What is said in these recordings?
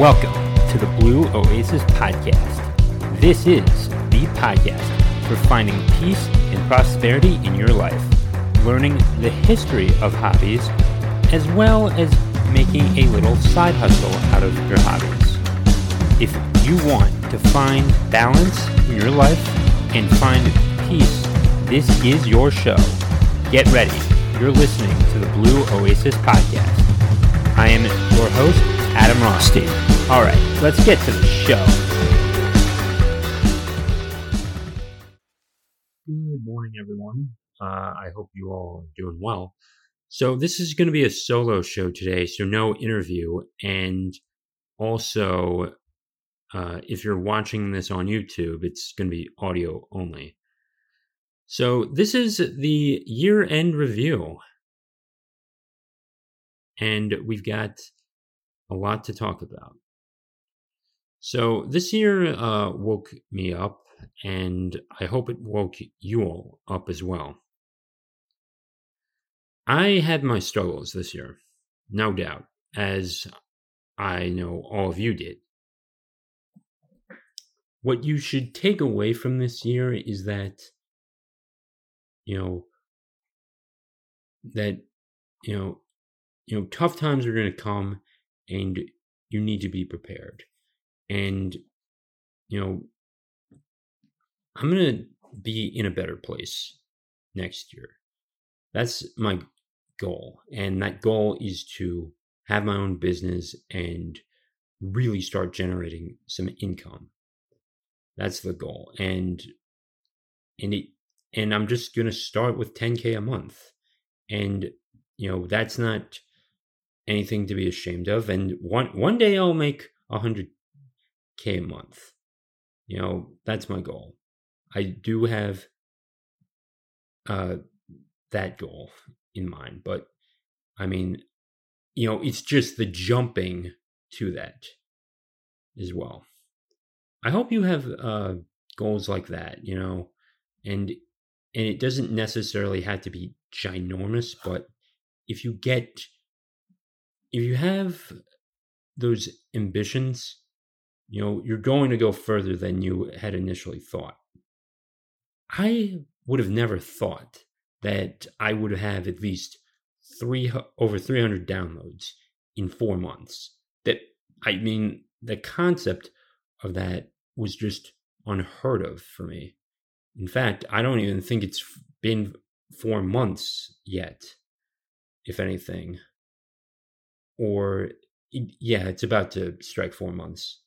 Welcome to the Blue Oasis Podcast. This is the podcast for finding peace and prosperity in your life, learning the history of hobbies, as well as making a little side hustle out of your hobbies. If you want to find balance in your life and find peace, this is your show. Get ready. You're listening to the Blue Oasis Podcast. I am your host, Adam Rothstein. All right, let's get to the show. Good morning, everyone. Uh, I hope you all are doing well. So, this is going to be a solo show today, so no interview. And also, uh, if you're watching this on YouTube, it's going to be audio only. So, this is the year end review. And we've got a lot to talk about. So, this year uh, woke me up, and I hope it woke you all up as well. I had my struggles this year, no doubt, as I know all of you did. What you should take away from this year is that, you know, that, you know, you know, tough times are going to come and you need to be prepared. And, you know, I'm going to be in a better place next year. That's my goal. And that goal is to have my own business and really start generating some income. That's the goal. And and it and I'm just going to start with 10k a month. And you know, that's not anything to be ashamed of and one one day I'll make 100k a month. You know, that's my goal. I do have uh that goal in mind, but I mean, you know, it's just the jumping to that as well. I hope you have uh, goals like that, you know, and and it doesn't necessarily have to be ginormous, but if you get if you have those ambitions, you know, you're going to go further than you had initially thought. I would have never thought that I would have at least three over 300 downloads in four months. That I mean, the concept of that was just unheard of for me. In fact, I don't even think it's been four months yet, if anything. Or, yeah, it's about to strike four months.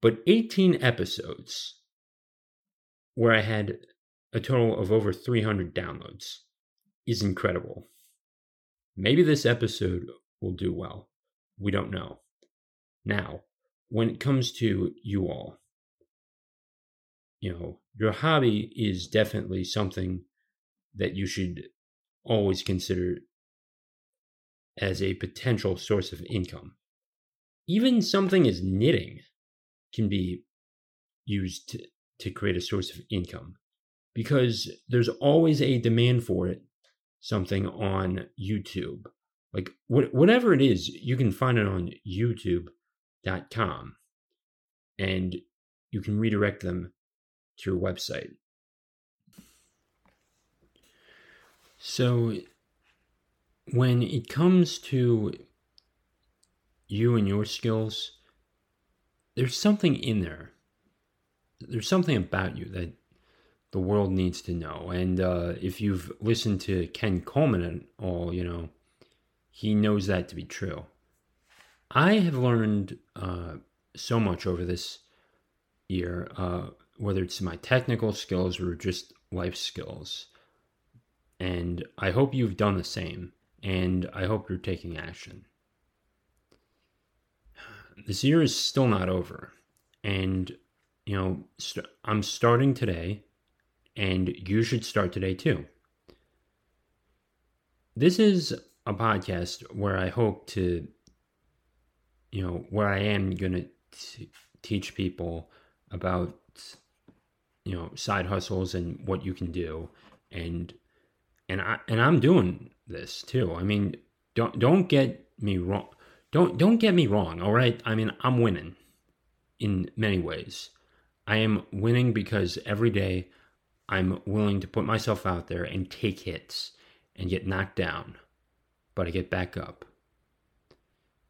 But 18 episodes where I had a total of over 300 downloads is incredible. Maybe this episode will do well. We don't know. Now, when it comes to you all, you know, your hobby is definitely something that you should always consider as a potential source of income. Even something as knitting can be used to, to create a source of income because there's always a demand for it something on YouTube. Like wh- whatever it is, you can find it on youtube.com and you can redirect them to your website. So when it comes to you and your skills, there's something in there. There's something about you that the world needs to know. And uh, if you've listened to Ken Coleman at all, you know, he knows that to be true. I have learned uh, so much over this year, uh, whether it's my technical skills or just life skills. And I hope you've done the same. And I hope you're taking action. This year is still not over. And, you know, i st- I'm starting today and you should start today too. This is a podcast where I hope to, you know, where I am going to teach people about, you know, side hustles and what you can do, and and I and I'm doing this too. I mean, don't don't get me wrong. don't don't get me wrong, all right? I mean, I'm winning in many ways. I am winning because every day I'm willing to put myself out there and take hits and get knocked down, but I get back up.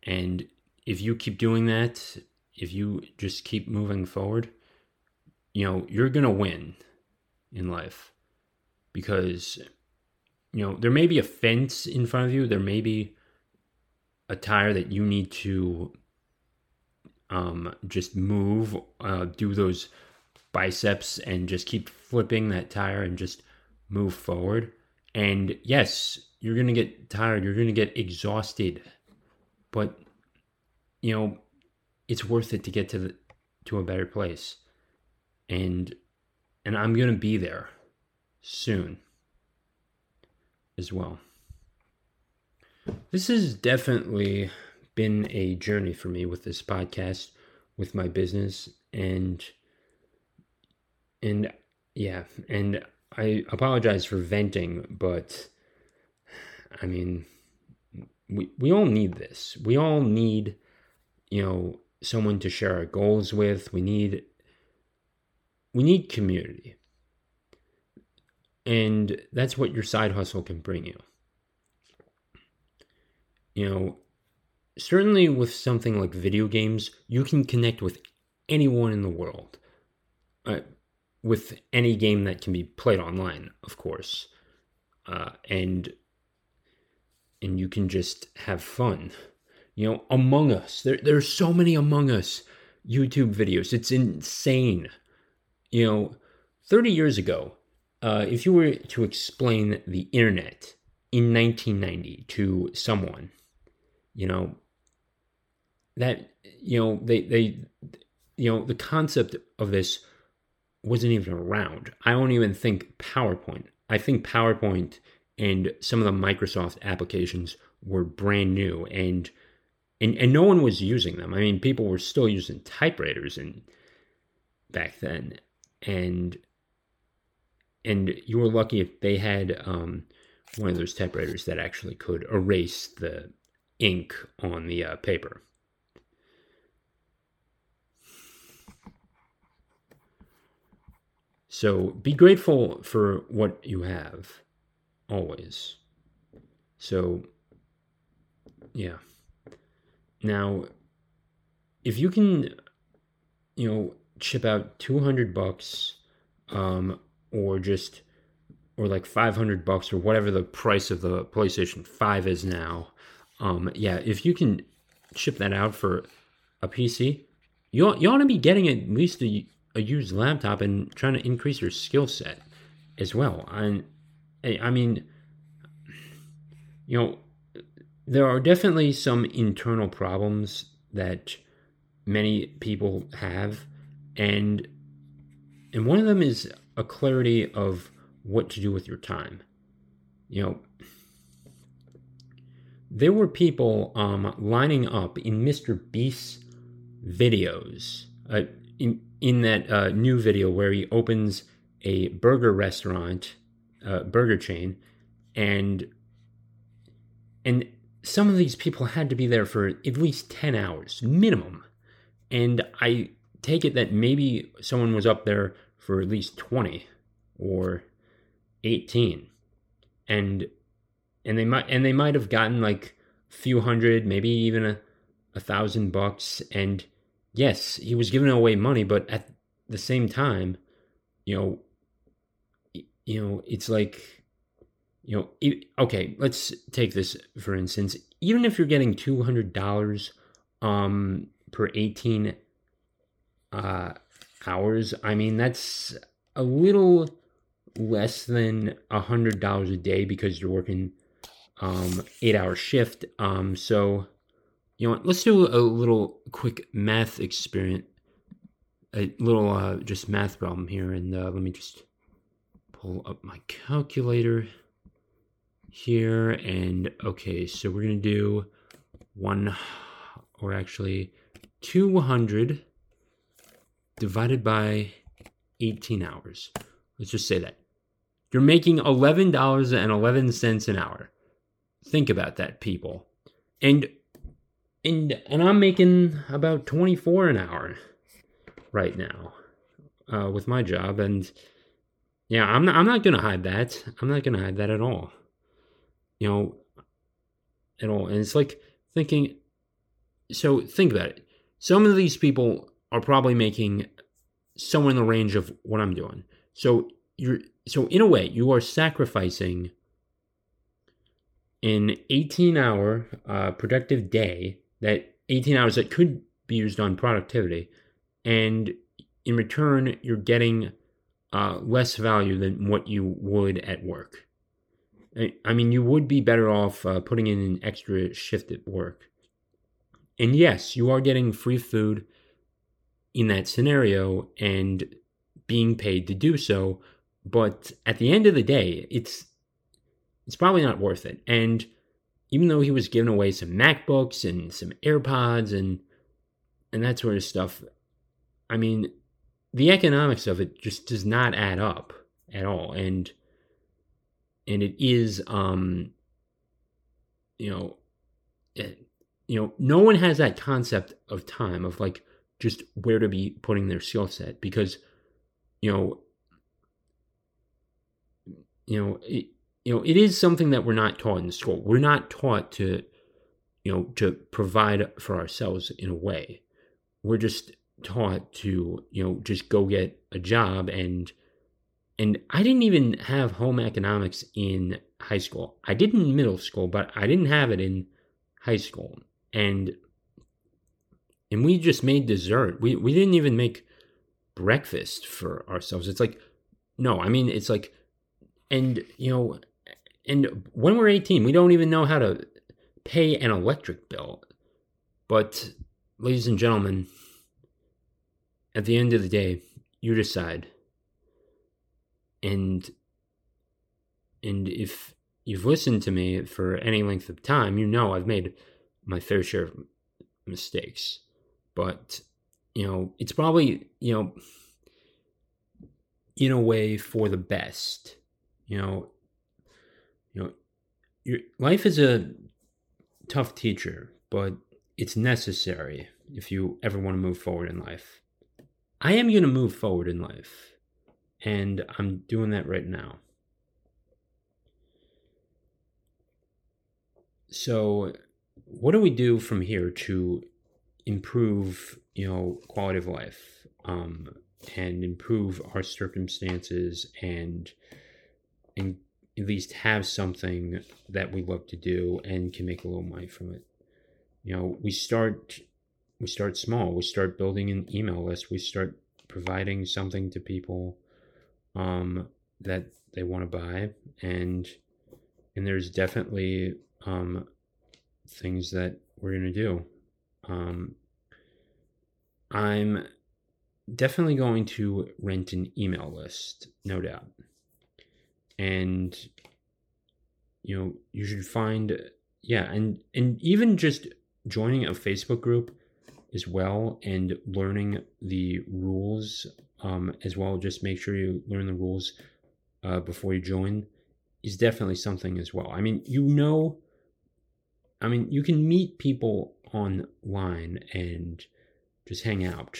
And if you keep doing that, if you just keep moving forward, you know, you're going to win in life because, you know, there may be a fence in front of you, there may be a tire that you need to um, just move, uh, do those biceps and just keep flipping that tire and just move forward. And yes, you're going to get tired, you're going to get exhausted. But you know, it's worth it to get to the to a better place. And and I'm going to be there soon as well. This has definitely been a journey for me with this podcast, with my business and and yeah, and I apologize for venting, but I mean, we we all need this. We all need, you know, someone to share our goals with. We need we need community. And that's what your side hustle can bring you. You know, certainly with something like video games, you can connect with anyone in the world. Uh, with any game that can be played online, of course, uh, and and you can just have fun. You know, Among Us. There there's so many Among Us YouTube videos. It's insane. You know, 30 years ago, uh, if you were to explain the internet in 1990 to someone, you know, that you know they they you know the concept of this wasn't even around. I don't even think PowerPoint. I think PowerPoint and some of the Microsoft applications were brand new and and and no one was using them. I mean, people were still using typewriters and back then, and and you were lucky if they had um, one of those typewriters that actually could erase the ink on the uh, paper. So be grateful for what you have always. So, yeah. Now, if you can, you know, chip out 200 bucks um, or just, or like 500 bucks or whatever the price of the PlayStation 5 is now, um, yeah, if you can ship that out for a PC, you, you ought to be getting at least a a used laptop and trying to increase your skill set as well. And I mean, you know, there are definitely some internal problems that many people have, and and one of them is a clarity of what to do with your time. You know, there were people um, lining up in Mr. Beast's videos. Uh, in in that uh, new video where he opens a burger restaurant, uh, burger chain, and and some of these people had to be there for at least ten hours minimum, and I take it that maybe someone was up there for at least twenty or eighteen, and and they might and they might have gotten like a few hundred, maybe even a, a thousand bucks, and yes, he was giving away money, but at the same time, you know, you know, it's like, you know, okay, let's take this for instance. Even if you're getting two hundred dollars um, per eighteen uh, hours, I mean that's a little less than a hundred dollars a day because you're working um, eight hour shift. Um, so you know? Let's do a little quick math experiment. A little uh, just math problem here, and uh, let me just pull up my calculator here. And okay, so we're gonna do one, or actually 200 divided by 18 hours. Let's just say that. You're making $11.11 an hour. Think about that, people. And and and I'm making about 24 an hour right now uh, with my job, and yeah, I'm not I'm not gonna hide that. I'm not gonna hide that at all. You know, at all. And it's like thinking. So think about it. Some of these people are probably making somewhere in the range of what I'm doing. So you're so in a way you are sacrificing an 18 hour uh, productive day that 18 hours that could be used on productivity and in return you're getting uh, less value than what you would at work i mean you would be better off uh, putting in an extra shift at work and yes you are getting free food in that scenario and being paid to do so. But at the end of the day it's it's probably not worth it. And even though he was giving away some macbooks and some airpods and and that sort of stuff i mean the economics of it just does not add up at all. And and it is um you know it, you know no one has that concept of time of like just where to be putting their skill set because you know you know it, you know it is something that we're not taught in school we're not taught to you know to provide for ourselves in a way we're just taught to you know just go get a job and and I didn't even have home economics in high school. I did in middle school, but I didn't have it in high school. And and we just made dessert. We we didn't even make breakfast for ourselves. It's like no, I mean it's like and you know and when we're 18, we don't even know how to pay an electric bill. But ladies and gentlemen, at the end of the day, you decide. And and if you've listened to me for any length of time, you know I've made my fair share of mistakes. But, you know, it's probably, you know, in a way for the best. You know, you know, your life is a tough teacher, but it's necessary if you ever want to move forward in life. I am going to move forward in life, and I'm doing that right now. So, what do we do from here to improve, you know, quality of life, um, and improve our circumstances, and and at least have something that we love to do and can make a little money from it. You know, we start we start small. We start building an email list. We start providing something to people um, that they want to buy, and and there's definitely um, things that we're gonna do. Um, I'm definitely going to rent an email list, no doubt, and you know you should find yeah, and and even just joining a Facebook group as well and learning the rules um, as well. Just make sure you learn the rules uh, before you join is definitely something as well. I mean, you know, I mean, you can meet people online and just hang out.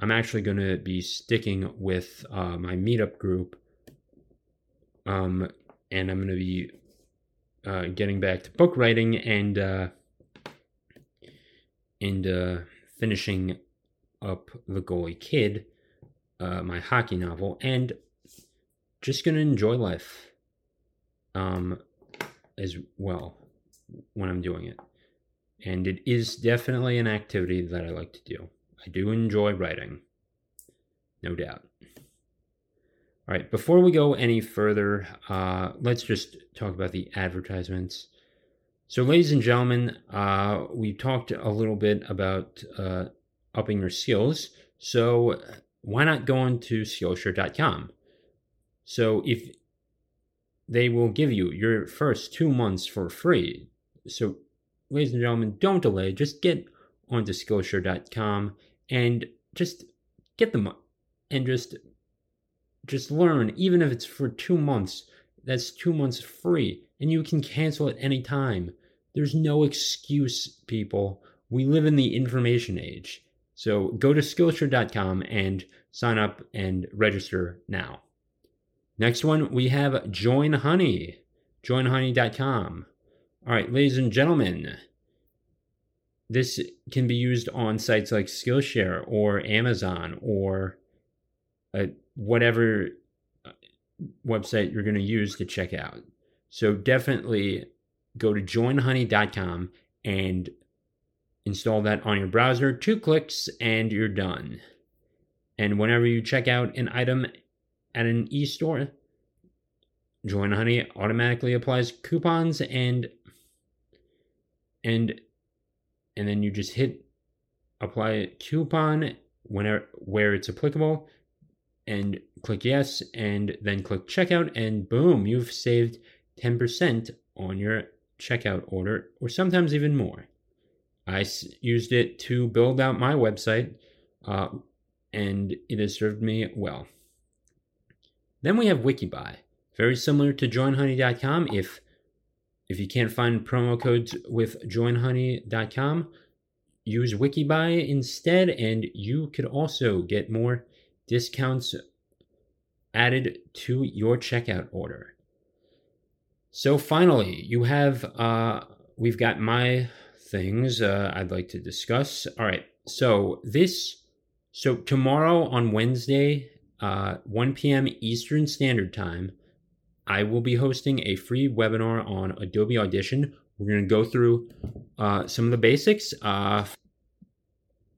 I'm actually going to be sticking with uh, my meetup group, um, and I'm going to be uh, getting back to book writing and uh, and uh, finishing up The Goalie Kid, uh, my hockey novel, and just gonna enjoy life um, as well when I'm doing it. And it is definitely an activity that I like to do. I do enjoy writing, no doubt. All right, before we go any further, uh, let's just talk about the advertisements. So, ladies and gentlemen, uh, we talked a little bit about uh, upping your skills. So, why not go into Skillshare.com? So, if they will give you your first two months for free. So, ladies and gentlemen, don't delay. Just get onto Skillshare.com and just get them and just just learn even if it's for 2 months that's 2 months free and you can cancel at any time there's no excuse, people, we live in the information age. So go to Skillshare.com and sign up and register now. Next one, we have Join Honey, joinhoney.com. All right, ladies and gentlemen, this can be used on sites like Skillshare or Amazon or uh, whatever uh, website you're going to use to check out. So definitely go to joinhoney.com and install that on your browser. Two clicks and you're done. And whenever you check out an item at an e-store, Join Honey automatically applies coupons and and and then you just hit apply coupon whenever where it's applicable and click yes and then click checkout and boom you've saved 10% on your checkout order or sometimes even more. I used it to build out my website uh, and it has served me well. Then we have wikibuy very similar to joinhoney.com if if you can't find promo codes with joinhoney.com, use Wikibuy instead, and you could also get more discounts added to your checkout order. So finally, you have uh, we've got my things uh, I'd like to discuss. All right, so this so tomorrow on Wednesday, uh, 1 p.m. Eastern Standard Time. I will be hosting a free webinar on Adobe Audition. We're going to go through uh, some of the basics, uh,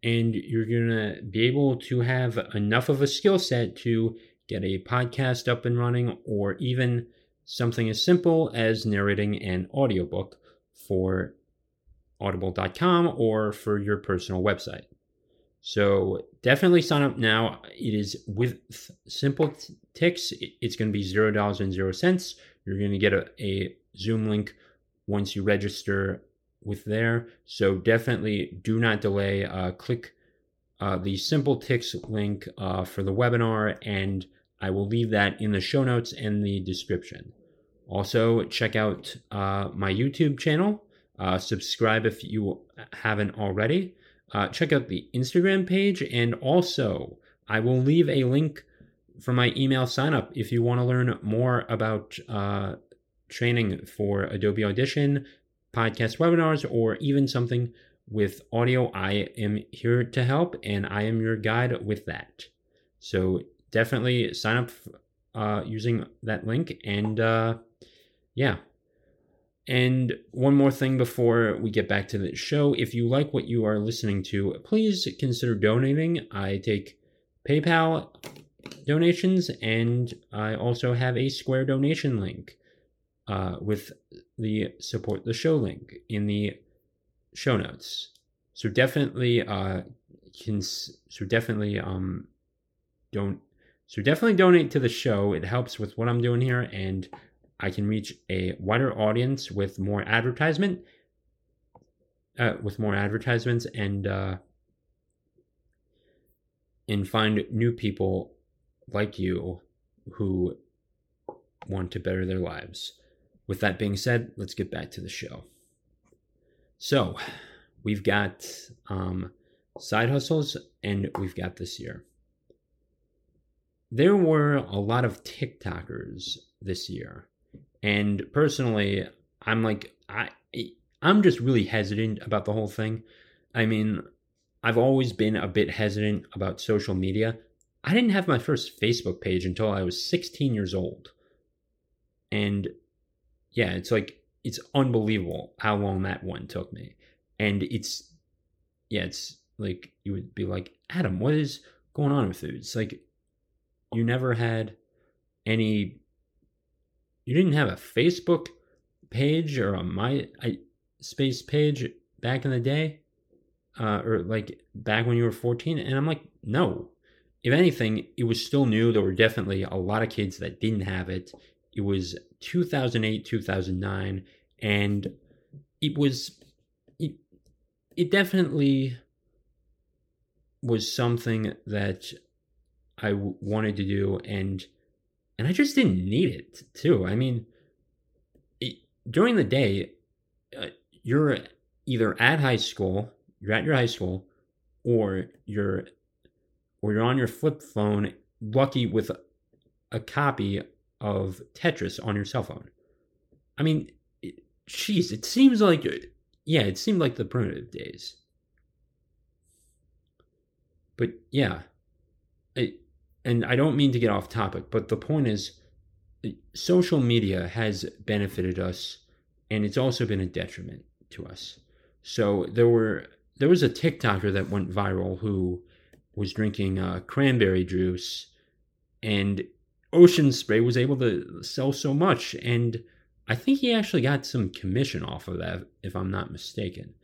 and you're going to be able to have enough of a skill set to get a podcast up and running, or even something as simple as narrating an audiobook for audible.com or for your personal website. So definitely sign up now. It is with simple ticks. It's going to be zero dollars and zero cents. You're going to get a, a Zoom link once you register with there. So definitely do not delay. Uh, click uh, the SimpleTix link uh, for the webinar, and I will leave that in the show notes and the description. Also, check out uh, my YouTube channel. Uh, subscribe if you haven't already uh, check out the Instagram page. And also, I will leave a link for my email sign up if you want to learn more about uh, training for Adobe Audition, podcast webinars, or even something with audio. I am here to help and I am your guide with that. So definitely sign up uh, using that link. And uh, yeah, and one more thing before we get back to the show if you like what you are listening to, please consider donating. I take PayPal donations and I also have a Square donation link uh, with the support the show link in the show notes. So definitely uh can so definitely um don't so definitely donate to the show. It helps with what I'm doing here and I can reach a wider audience with more advertisement, uh, with more advertisements, and uh, and find new people like you who want to better their lives. With that being said, let's get back to the show. So, we've got um, side hustles, and we've got this year. There were a lot of TikTokers this year and personally, I'm like I I'm just really hesitant about the whole thing. I mean, I've always been a bit hesitant about social media. I didn't have my first Facebook page until I was 16 years old. And yeah, it's like it's unbelievable how long that one took me. And it's yeah, it's like you would be like, "Adam, what is going on with you?" It's like you never had any you didn't have a Facebook page or a MySpace page back in the day, uh, or like back when you were 14? And I'm like, no. If anything, it was still new. There were definitely a lot of kids that didn't have it. It was 2008, 2009, and it was, it, it definitely was something that I wanted to do. And and I just didn't need it too. I mean, it, during the day, uh, you're either at high school you're at your high school or you're or you're on your flip phone lucky with a, copy of Tetris on your cell phone. I mean, jeez, it seems like yeah, it seemed like the primitive days. But yeah, it, and I don't mean to get off topic, but the point is, social media has benefited us, and it's also been a detriment to us. So there were there was a TikToker that went viral who was drinking uh, cranberry juice, and Ocean Spray was able to sell so much, and I think he actually got some commission off of that, if I'm not mistaken.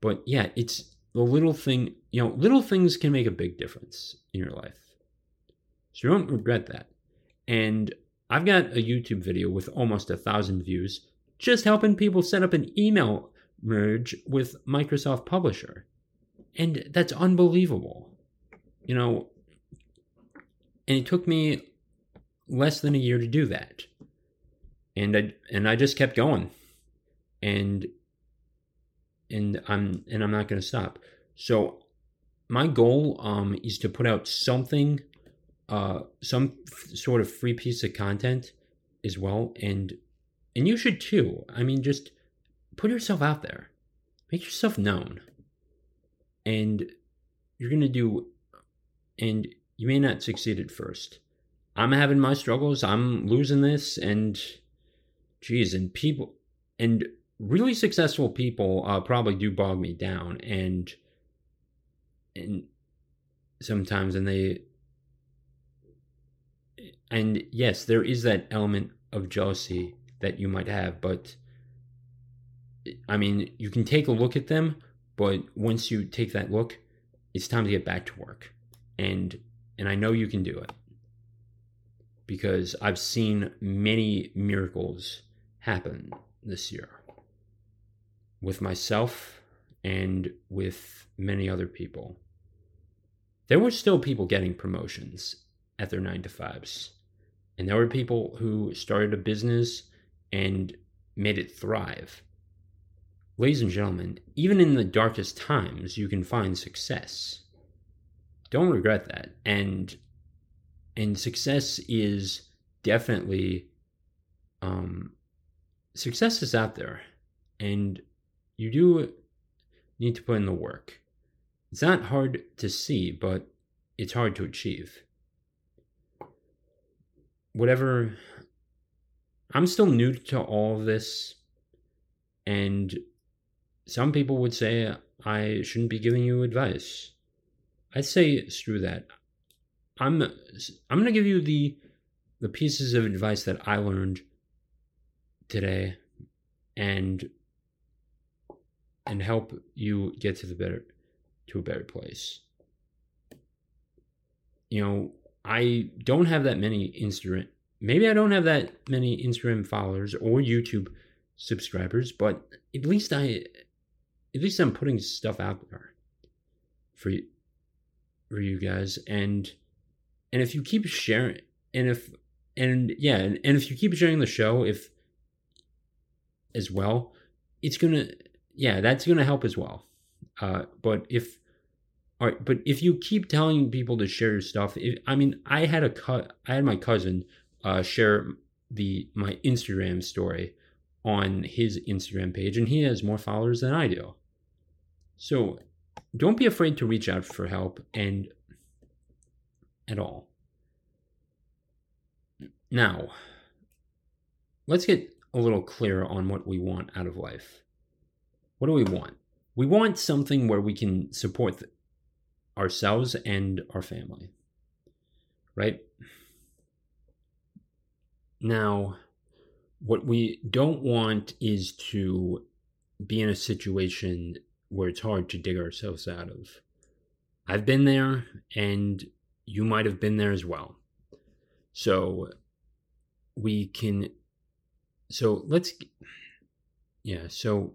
But yeah, it's the little thing, you know, little things can make a big difference in your life. So you don't regret that. And I've got a YouTube video with almost a thousand views just helping people set up an email merge with Microsoft Publisher. And that's unbelievable. You know, and it took me less than a year to do that. And I and I just kept going. And and I'm and I'm not going to stop. So my goal um, is to put out something, uh, some f- sort of free piece of content as well, and and you should too. I mean, just put yourself out there, make yourself known, and you're gonna do, and you may not succeed at first. I'm having my struggles. I'm losing this, and geez, and people, and really successful people uh, probably do bog me down and and sometimes and they and yes there is that element of jealousy that you might have but i mean you can take a look at them but once you take that look it's time to get back to work and and i know you can do it because i've seen many miracles happen this year with myself and with many other people. There were still people getting promotions at their nine to fives. And there were people who started a business and made it thrive. Ladies and gentlemen, even in the darkest times, you can find success. Don't regret that. And and success is definitely um success is out there. And you do need to put in the work. It's not hard to see, but it's hard to achieve. Whatever, I'm still new to all of this, and some people would say I shouldn't be giving you advice. I'd say screw that. I'm I'm gonna give you the the pieces of advice that I learned today, and and help you get to the better to a better place. You know, I don't have that many Instagram maybe I don't have that many Instagram followers or YouTube subscribers, but at least I at least I'm putting stuff out there for you for you guys and and if you keep sharing and if and yeah and, and if you keep sharing the show if as well it's gonna yeah, that's to help as well. Uh, but if all right, but if you keep telling people to share your stuff, if, I mean, I had a cut, I had my cousin uh, share the my Instagram story on his Instagram page, and he has more followers than I do. So don't be afraid to reach out for help and at all. Now, let's get a little clearer on what we want out of life what do we want? We want something where we can support ourselves and our family, right? Now, what we don't want is to be in a situation where it's hard to dig ourselves out of. I've been there, and you might have been there as well. So, we can. So, let's. Yeah, so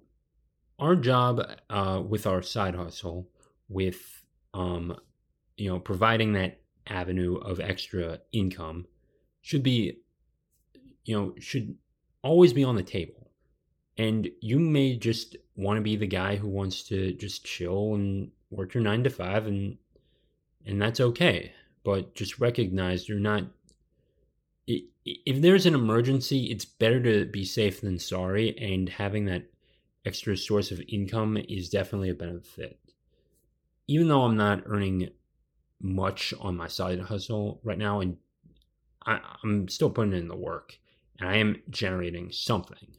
our job uh, with our side hustle, with um, you know providing that avenue of extra income, should be you know should always be on the table. And you may just want to be the guy who wants to just chill and work your nine to five and and that's okay but just recognize you're not if there's an emergency it's better to be safe than sorry and having that extra source of income is definitely a benefit even though i'm not earning much on my side hustle right now and I, i'm still putting in the work and i am generating something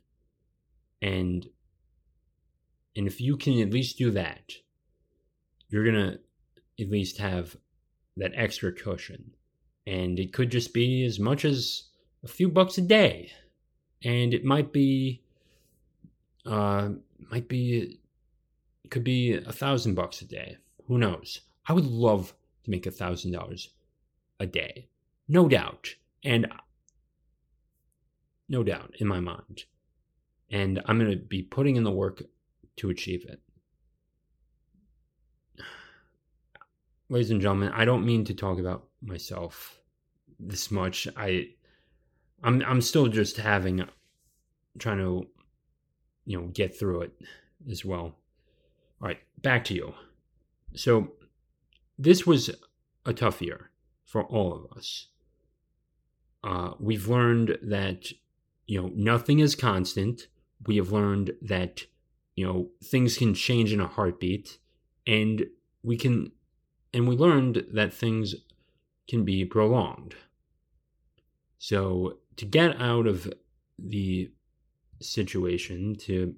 and and if you can at least do that you're gonna at least have that extra cushion. And it could just be as much as a few bucks a day. And it might be, uh, might be, it could be a thousand bucks a day. Who knows? I would love to make a thousand dollars a day. No doubt. And no doubt in my mind. And I'm going to be putting in the work to achieve it. ladies and gentlemen, I don't mean to talk about myself this much. I I'm I'm still just having trying to you know get through it as well. All right, back to you. So this was a tough year for all of us. Uh, we've learned that you know nothing is constant. We have learned that you know things can change in a heartbeat, and we can and we learned that things can be prolonged. So, to get out of the situation, to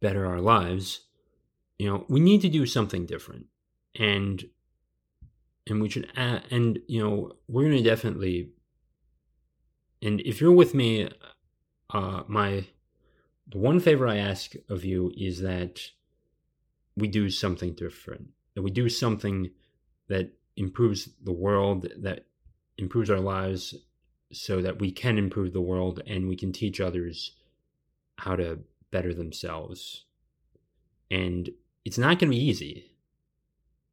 better our lives, you know, we need to do something different. And and we should add, and you know, we're going to definitely and if you're with me uh my the one favor I ask of you is that we do something different that we do something that improves the world, that improves our lives, so that we can improve the world and we can teach others how to better themselves. And it's not going to be easy.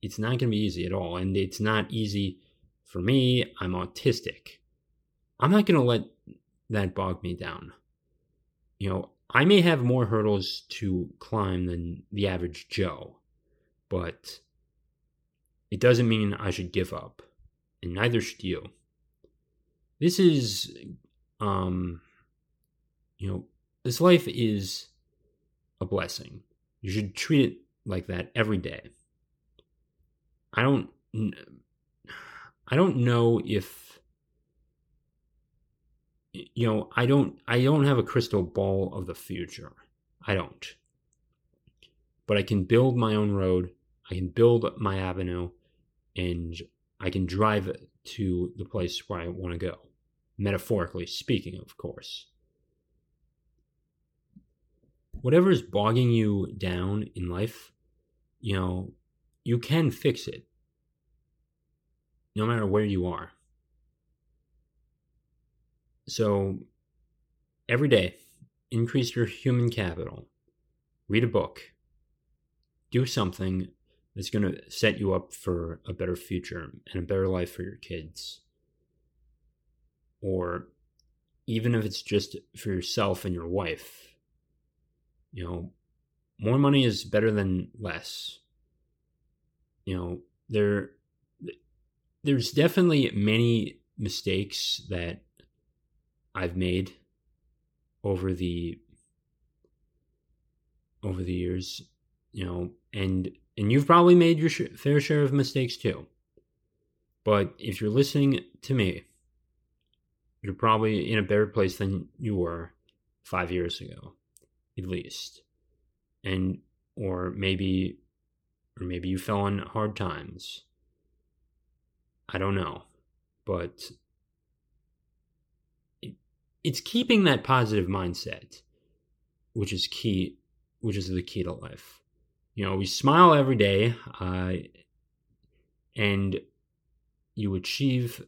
It's not going to be easy at all. And it's not easy for me. I'm autistic. I'm not going to let that bog me down. You know, I may have more hurdles to climb than the average Joe, but it doesn't mean I should give up, and neither should you. This is, um, you know, this life is a blessing. You should treat it like that every day. I don't, I don't know if, you know, I don't, I don't have a crystal ball of the future. I don't. But I can build my own road. I can build my avenue and I can drive to the place where I want to go. Metaphorically speaking, of course. Whatever is bogging you down in life, you know, you can fix it no matter where you are. So, every day, increase your human capital, read a book, do something that's going to set you up for a better future and a better life for your kids. Or even if it's just for yourself and your wife, you know, more money is better than less. You know, there there's definitely many mistakes that I've made over the over the years, you know, and and you've probably made your sh- fair share of mistakes too. But if you're listening to me, you're probably in a better place than you were five years ago, at least. And, or maybe, or maybe you fell on hard times. I don't know. But it, it's keeping that positive mindset, which is key, which is the key to life you know, we smile every day, uh, and you achieve,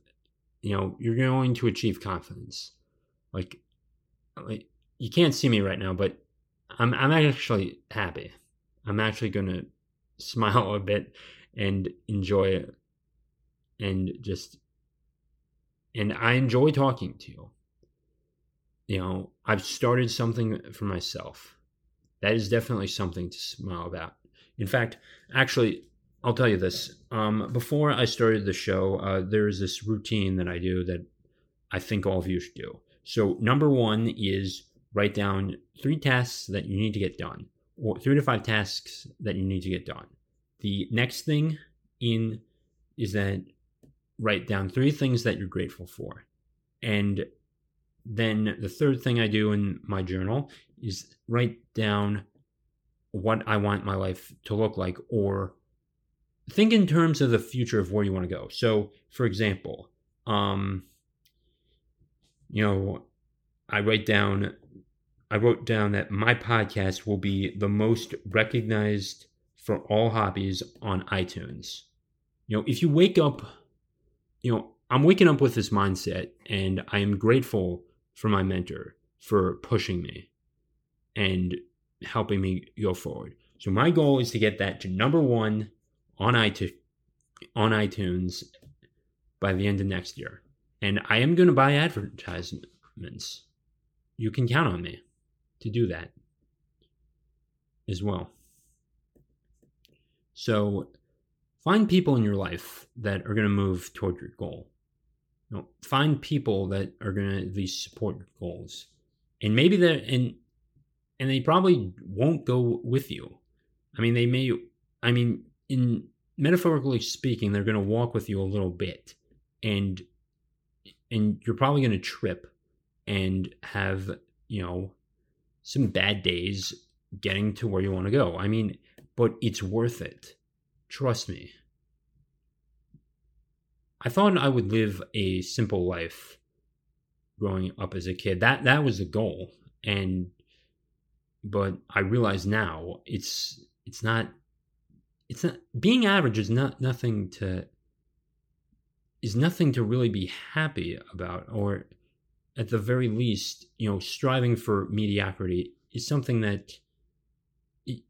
you know, you're going to achieve confidence. Like, like you can't see me right now, but I'm I'm actually happy. I'm actually gonna smile a bit and enjoy it, and just, and I enjoy talking to you. You know, I've started something for myself That is definitely something to smile about. In fact, actually, I'll tell you this. Um, before I started the show, uh, there's this routine that I do that I think all of you should do. So, number one is write down three tasks that you need to get done, or three to five tasks that you need to get done. The next thing in is that write down three things that you're grateful for. And then the third thing I do in my journal is write down what I want my life to look like or think in terms of the future of where you want to go. So, for example, um, you know, I write down, I wrote down that my podcast will be the most recognized for all hobbies on iTunes. You know, if you wake up, you know, I'm waking up with this mindset and I am grateful for my mentor for pushing me and helping me go forward. So my goal is to get that to number one on iTunes, on iTunes by the end of next year. And I am going to buy advertisements. You can count on me to do that as well. So find people in your life that are going to move toward your goal. You know, find people that are going to at least support your goals. And maybe they're, and, and they probably won't go with you. I mean, they may, I mean, in metaphorically speaking, they're going to walk with you a little bit, and and you're probably going to trip and have you know some bad days getting to where you want to go. I mean, but it's worth it. Trust me. I thought I would live a simple life growing up as a kid. That that was the goal. And but I realize now it's it's not it's not being average is not nothing to is nothing to really be happy about or at the very least you know striving for mediocrity is something that it,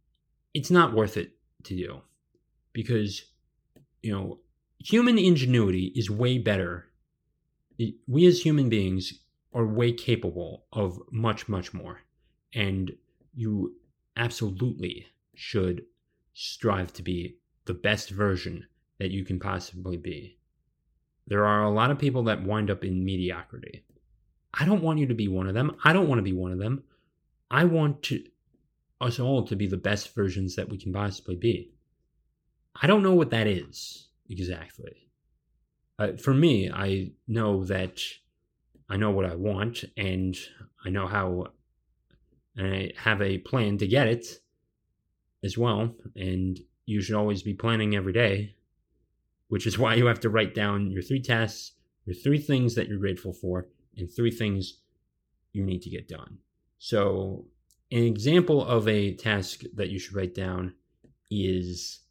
it's not worth it to do because you know human ingenuity is way better we as human beings are way capable of much much more and you absolutely should strive to be the best version that you can possibly be. There are a lot of people that wind up in mediocrity. I don't want you to be one of them. I don't want to be one of them. I want to, us all to be the best versions that we can possibly be. I don't know what that is exactly. Uh, for me, I know that I know what I want and I know how, and I have a plan to get it as well. And you should always be planning every day, which is why you have to write down your three tasks, your three things that you're grateful for, and three things you need to get done. So, an example of a task that you should write down is,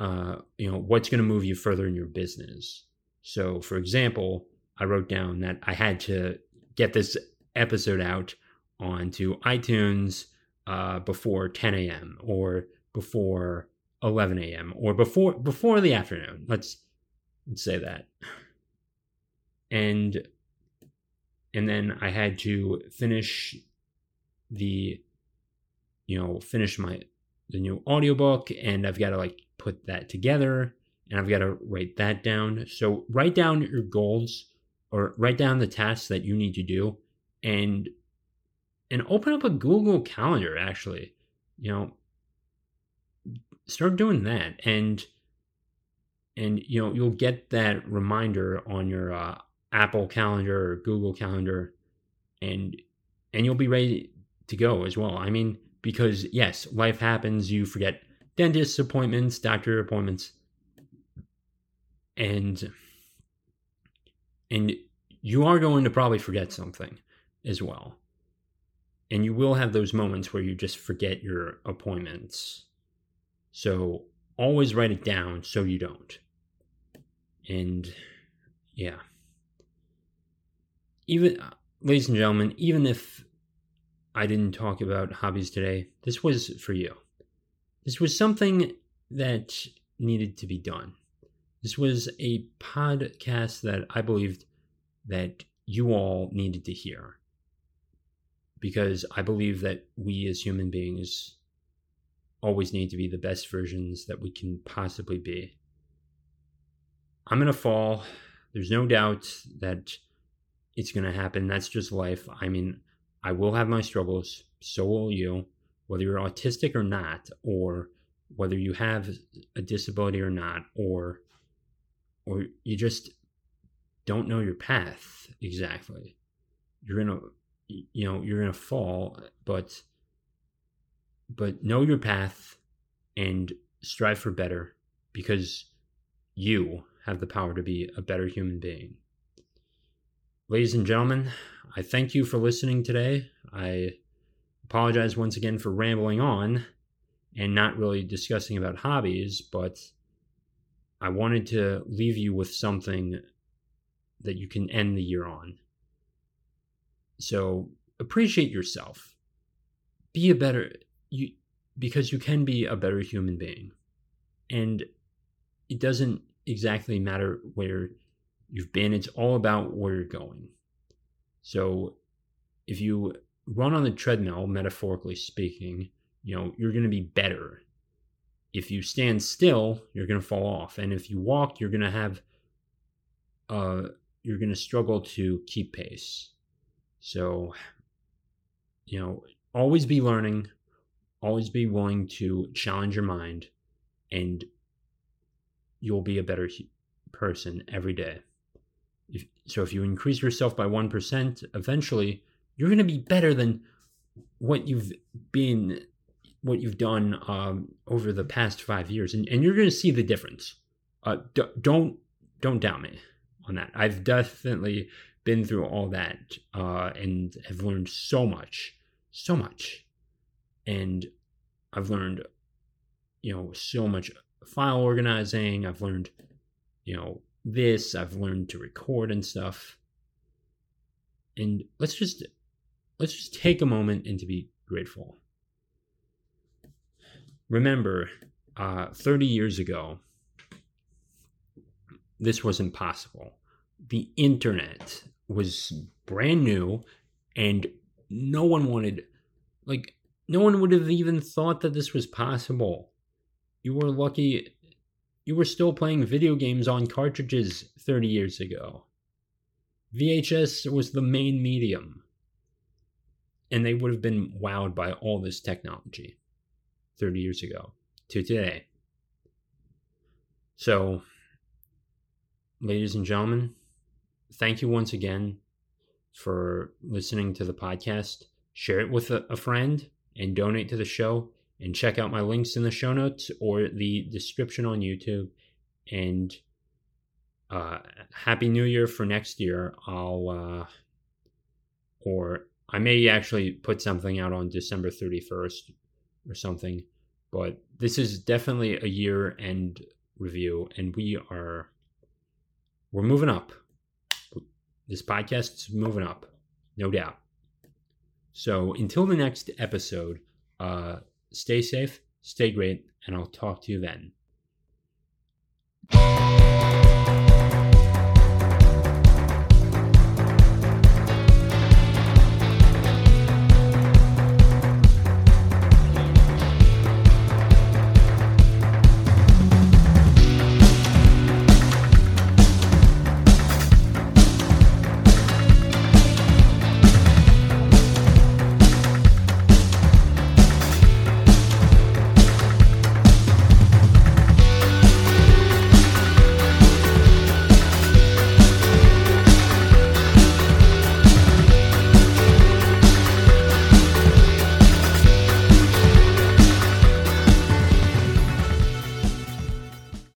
uh, you know, what's going to move you further in your business. So, for example, I wrote down that I had to get this episode out onto iTunes uh, before 10 a.m. or before 11 a.m. or before before the afternoon. Let's let's say that. And and then I had to finish the you know finish my the new audiobook and I've got to like put that together and I've got to write that down. So write down your goals or write down the tasks that you need to do and and open up a Google Calendar actually. You know, start doing that and and you know you'll get that reminder on your uh, Apple Calendar or Google Calendar and and you'll be ready to go as well. I mean, because yes, life happens, you forget dentist appointments, doctor appointments and and you are going to probably forget something as well and you will have those moments where you just forget your appointments. So always write it down so you don't. And yeah. Even, uh, ladies and gentlemen, even if I didn't talk about hobbies today, this was for you. This was something that needed to be done. This was a podcast that I believed that you all needed to hear because I believe that we as human beings always need to be the best versions that we can possibly be. I'm going to fall. There's no doubt that it's going to happen. That's just life. I mean, I will have my struggles. So will you, whether you're autistic or not, or whether you have a disability or not, or or you just don't know your path exactly. You're gonna, you know, you're gonna fall, but but know your path and strive for better because you have the power to be a better human being. Ladies and gentlemen, I thank you for listening today. I apologize once again for rambling on and not really discussing about hobbies, but I wanted to leave you with something that you can end the year on. So appreciate yourself. Be a better you because you can be a better human being. And it doesn't exactly matter where you've been, it's all about where you're going. So if you run on the treadmill, metaphorically speaking, you know, you're going to be better. If you stand still, you're going to fall off. And if you walk, you're going to have, uh, you're going to struggle to keep pace. So, you know, always be learning, always be willing to challenge your mind, and you'll be a better person every day. So if you increase yourself by 1%, eventually you're going to be better than what you've been what you've done um, over the past five years, and, and you're going to see the difference. Uh, d- don't don't doubt me on that. I've definitely been through all that uh, and have learned so much, so much, and I've learned, you know, so much file organizing. I've learned, you know, this. I've learned to record and stuff. And let's just let's just take a moment and to be grateful remember, uh, 30 years ago, this was impossible. The internet was brand new, and no one wanted, like, no one would have even thought that this was possible. You were lucky you were still playing video games on cartridges 30 years ago. VHS was the main medium. And they would have been wowed by all this technology. 30 years ago to today. So, ladies and gentlemen, thank you once again for listening to the podcast. Share it with a, a friend and donate to the show. And check out my links in the show notes or the description on YouTube. And uh, Happy New Year for next year. I'll, uh, or I may actually put something out on December 31st or something. But this is definitely a year end review, and we are we're moving up. This podcast's moving up, no doubt. So until the next episode, uh, stay safe, stay great, and I'll talk to you then.